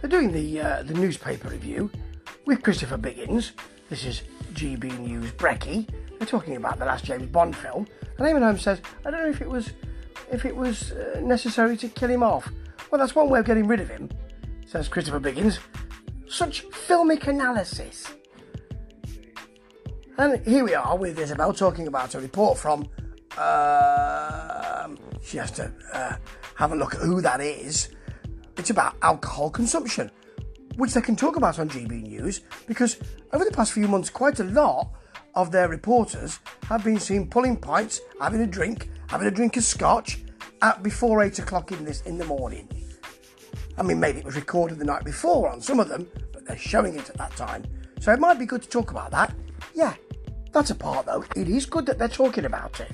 They're doing the uh, the newspaper review with Christopher Biggins. This is GB News Brecky. They're talking about the last James Bond film, and Eamonn Holmes says, "I don't know if it was if it was uh, necessary to kill him off." Well, that's one way of getting rid of him, says Christopher Biggins. Such filmic analysis. And here we are with Isabel talking about a report from. Um, she has to uh, have a look at who that is. It's about alcohol consumption, which they can talk about on GB News because over the past few months, quite a lot of their reporters have been seen pulling pints, having a drink, having a drink of scotch at before eight o'clock in this in the morning. I mean, maybe it was recorded the night before on some of them, but they're showing it at that time. So it might be good to talk about that. Yeah, that's a part though. It is good that they're talking about it.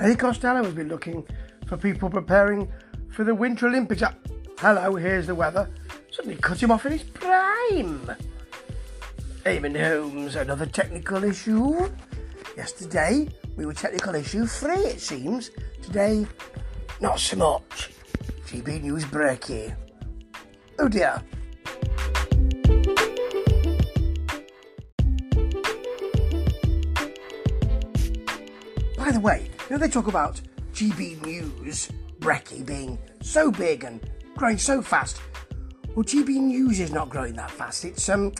Eddie Costello has been looking for people preparing for the Winter Olympics. Ah, hello, here's the weather. Suddenly cut him off in his prime. Eamonn Holmes, another technical issue. Yesterday we were technical issue free, it seems. Today, not so much. GB News break here. Oh dear. By the way, you know they talk about GB News Brecky being so big and growing so fast. Well, GB News is not growing that fast. It's um,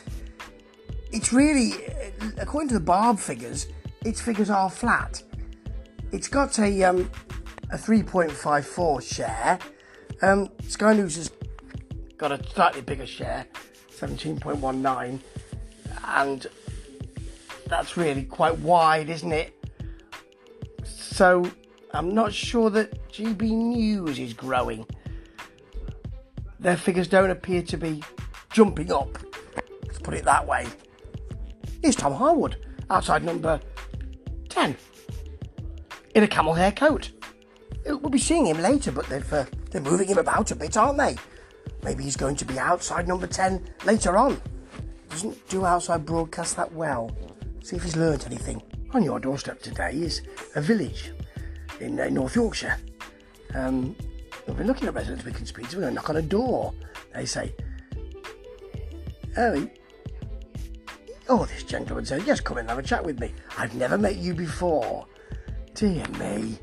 it's really, according to the Barb figures, its figures are flat. It's got a um, a 3.54 share. Um, Sky News has got a slightly bigger share, 17.19, and that's really quite wide, isn't it? So I'm not sure that GB News is growing. Their figures don't appear to be jumping up. Let's put it that way. Here's Tom Harwood, outside number 10, in a camel hair coat. We'll be seeing him later, but they've, uh, they're moving him about a bit, aren't they? Maybe he's going to be outside number 10 later on. Doesn't do outside broadcast that well. See if he's learnt anything. On your doorstep today is a village in uh, North Yorkshire. Um, we've been looking at residents speak to. We're going to knock on a door. They say, Oh, oh, this gentleman said, Yes, come in and have a chat with me. I've never met you before. Dear me.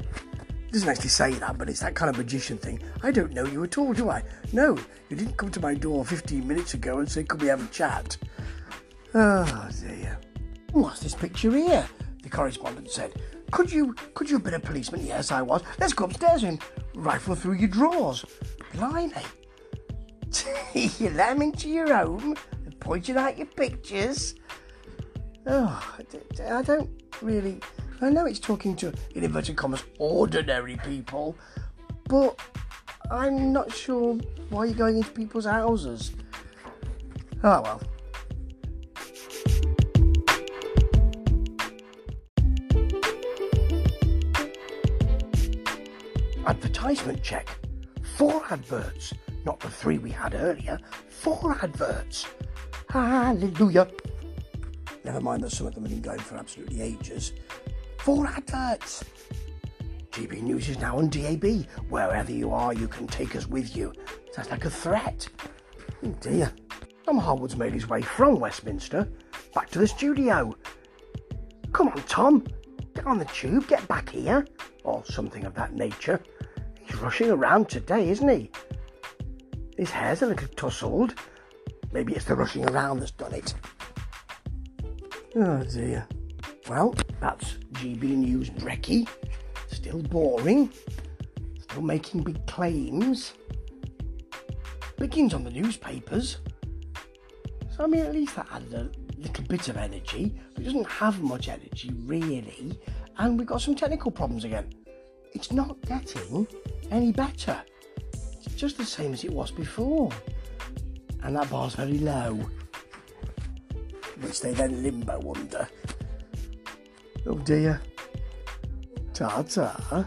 Doesn't actually say that, but it's that kind of magician thing. I don't know you at all, do I? No, you didn't come to my door 15 minutes ago and say, Could we have a chat? Oh dear. What's this picture here? The correspondent said. Could you could you have been a policeman? Yes, I was. Let's go upstairs and rifle through your drawers. Blimey. you let him into your home and pointed out your pictures. Oh, I don't really. I know it's talking to, in inverted commas, ordinary people, but I'm not sure why you're going into people's houses. Oh well. Advertisement check. Four adverts, not the three we had earlier. Four adverts. Hallelujah. Never mind that some of them have been going for absolutely ages. Four adverts. GB News is now on DAB. Wherever you are, you can take us with you. Sounds like a threat. Oh dear. Tom Harwood's made his way from Westminster back to the studio. Come on, Tom. Get on the tube, get back here. Or something of that nature. He's rushing around today, isn't he? His hair's a little tousled. Maybe it's the rushing around that's done it. Oh dear. Well, that's GB News Brecky. Still boring. Still making big claims. Biggins on the newspapers. I mean, at least that added a little bit of energy, but it doesn't have much energy, really. And we've got some technical problems again. It's not getting any better. It's just the same as it was before. And that bar's very low. Which they then limbo under. Oh dear. Ta ta.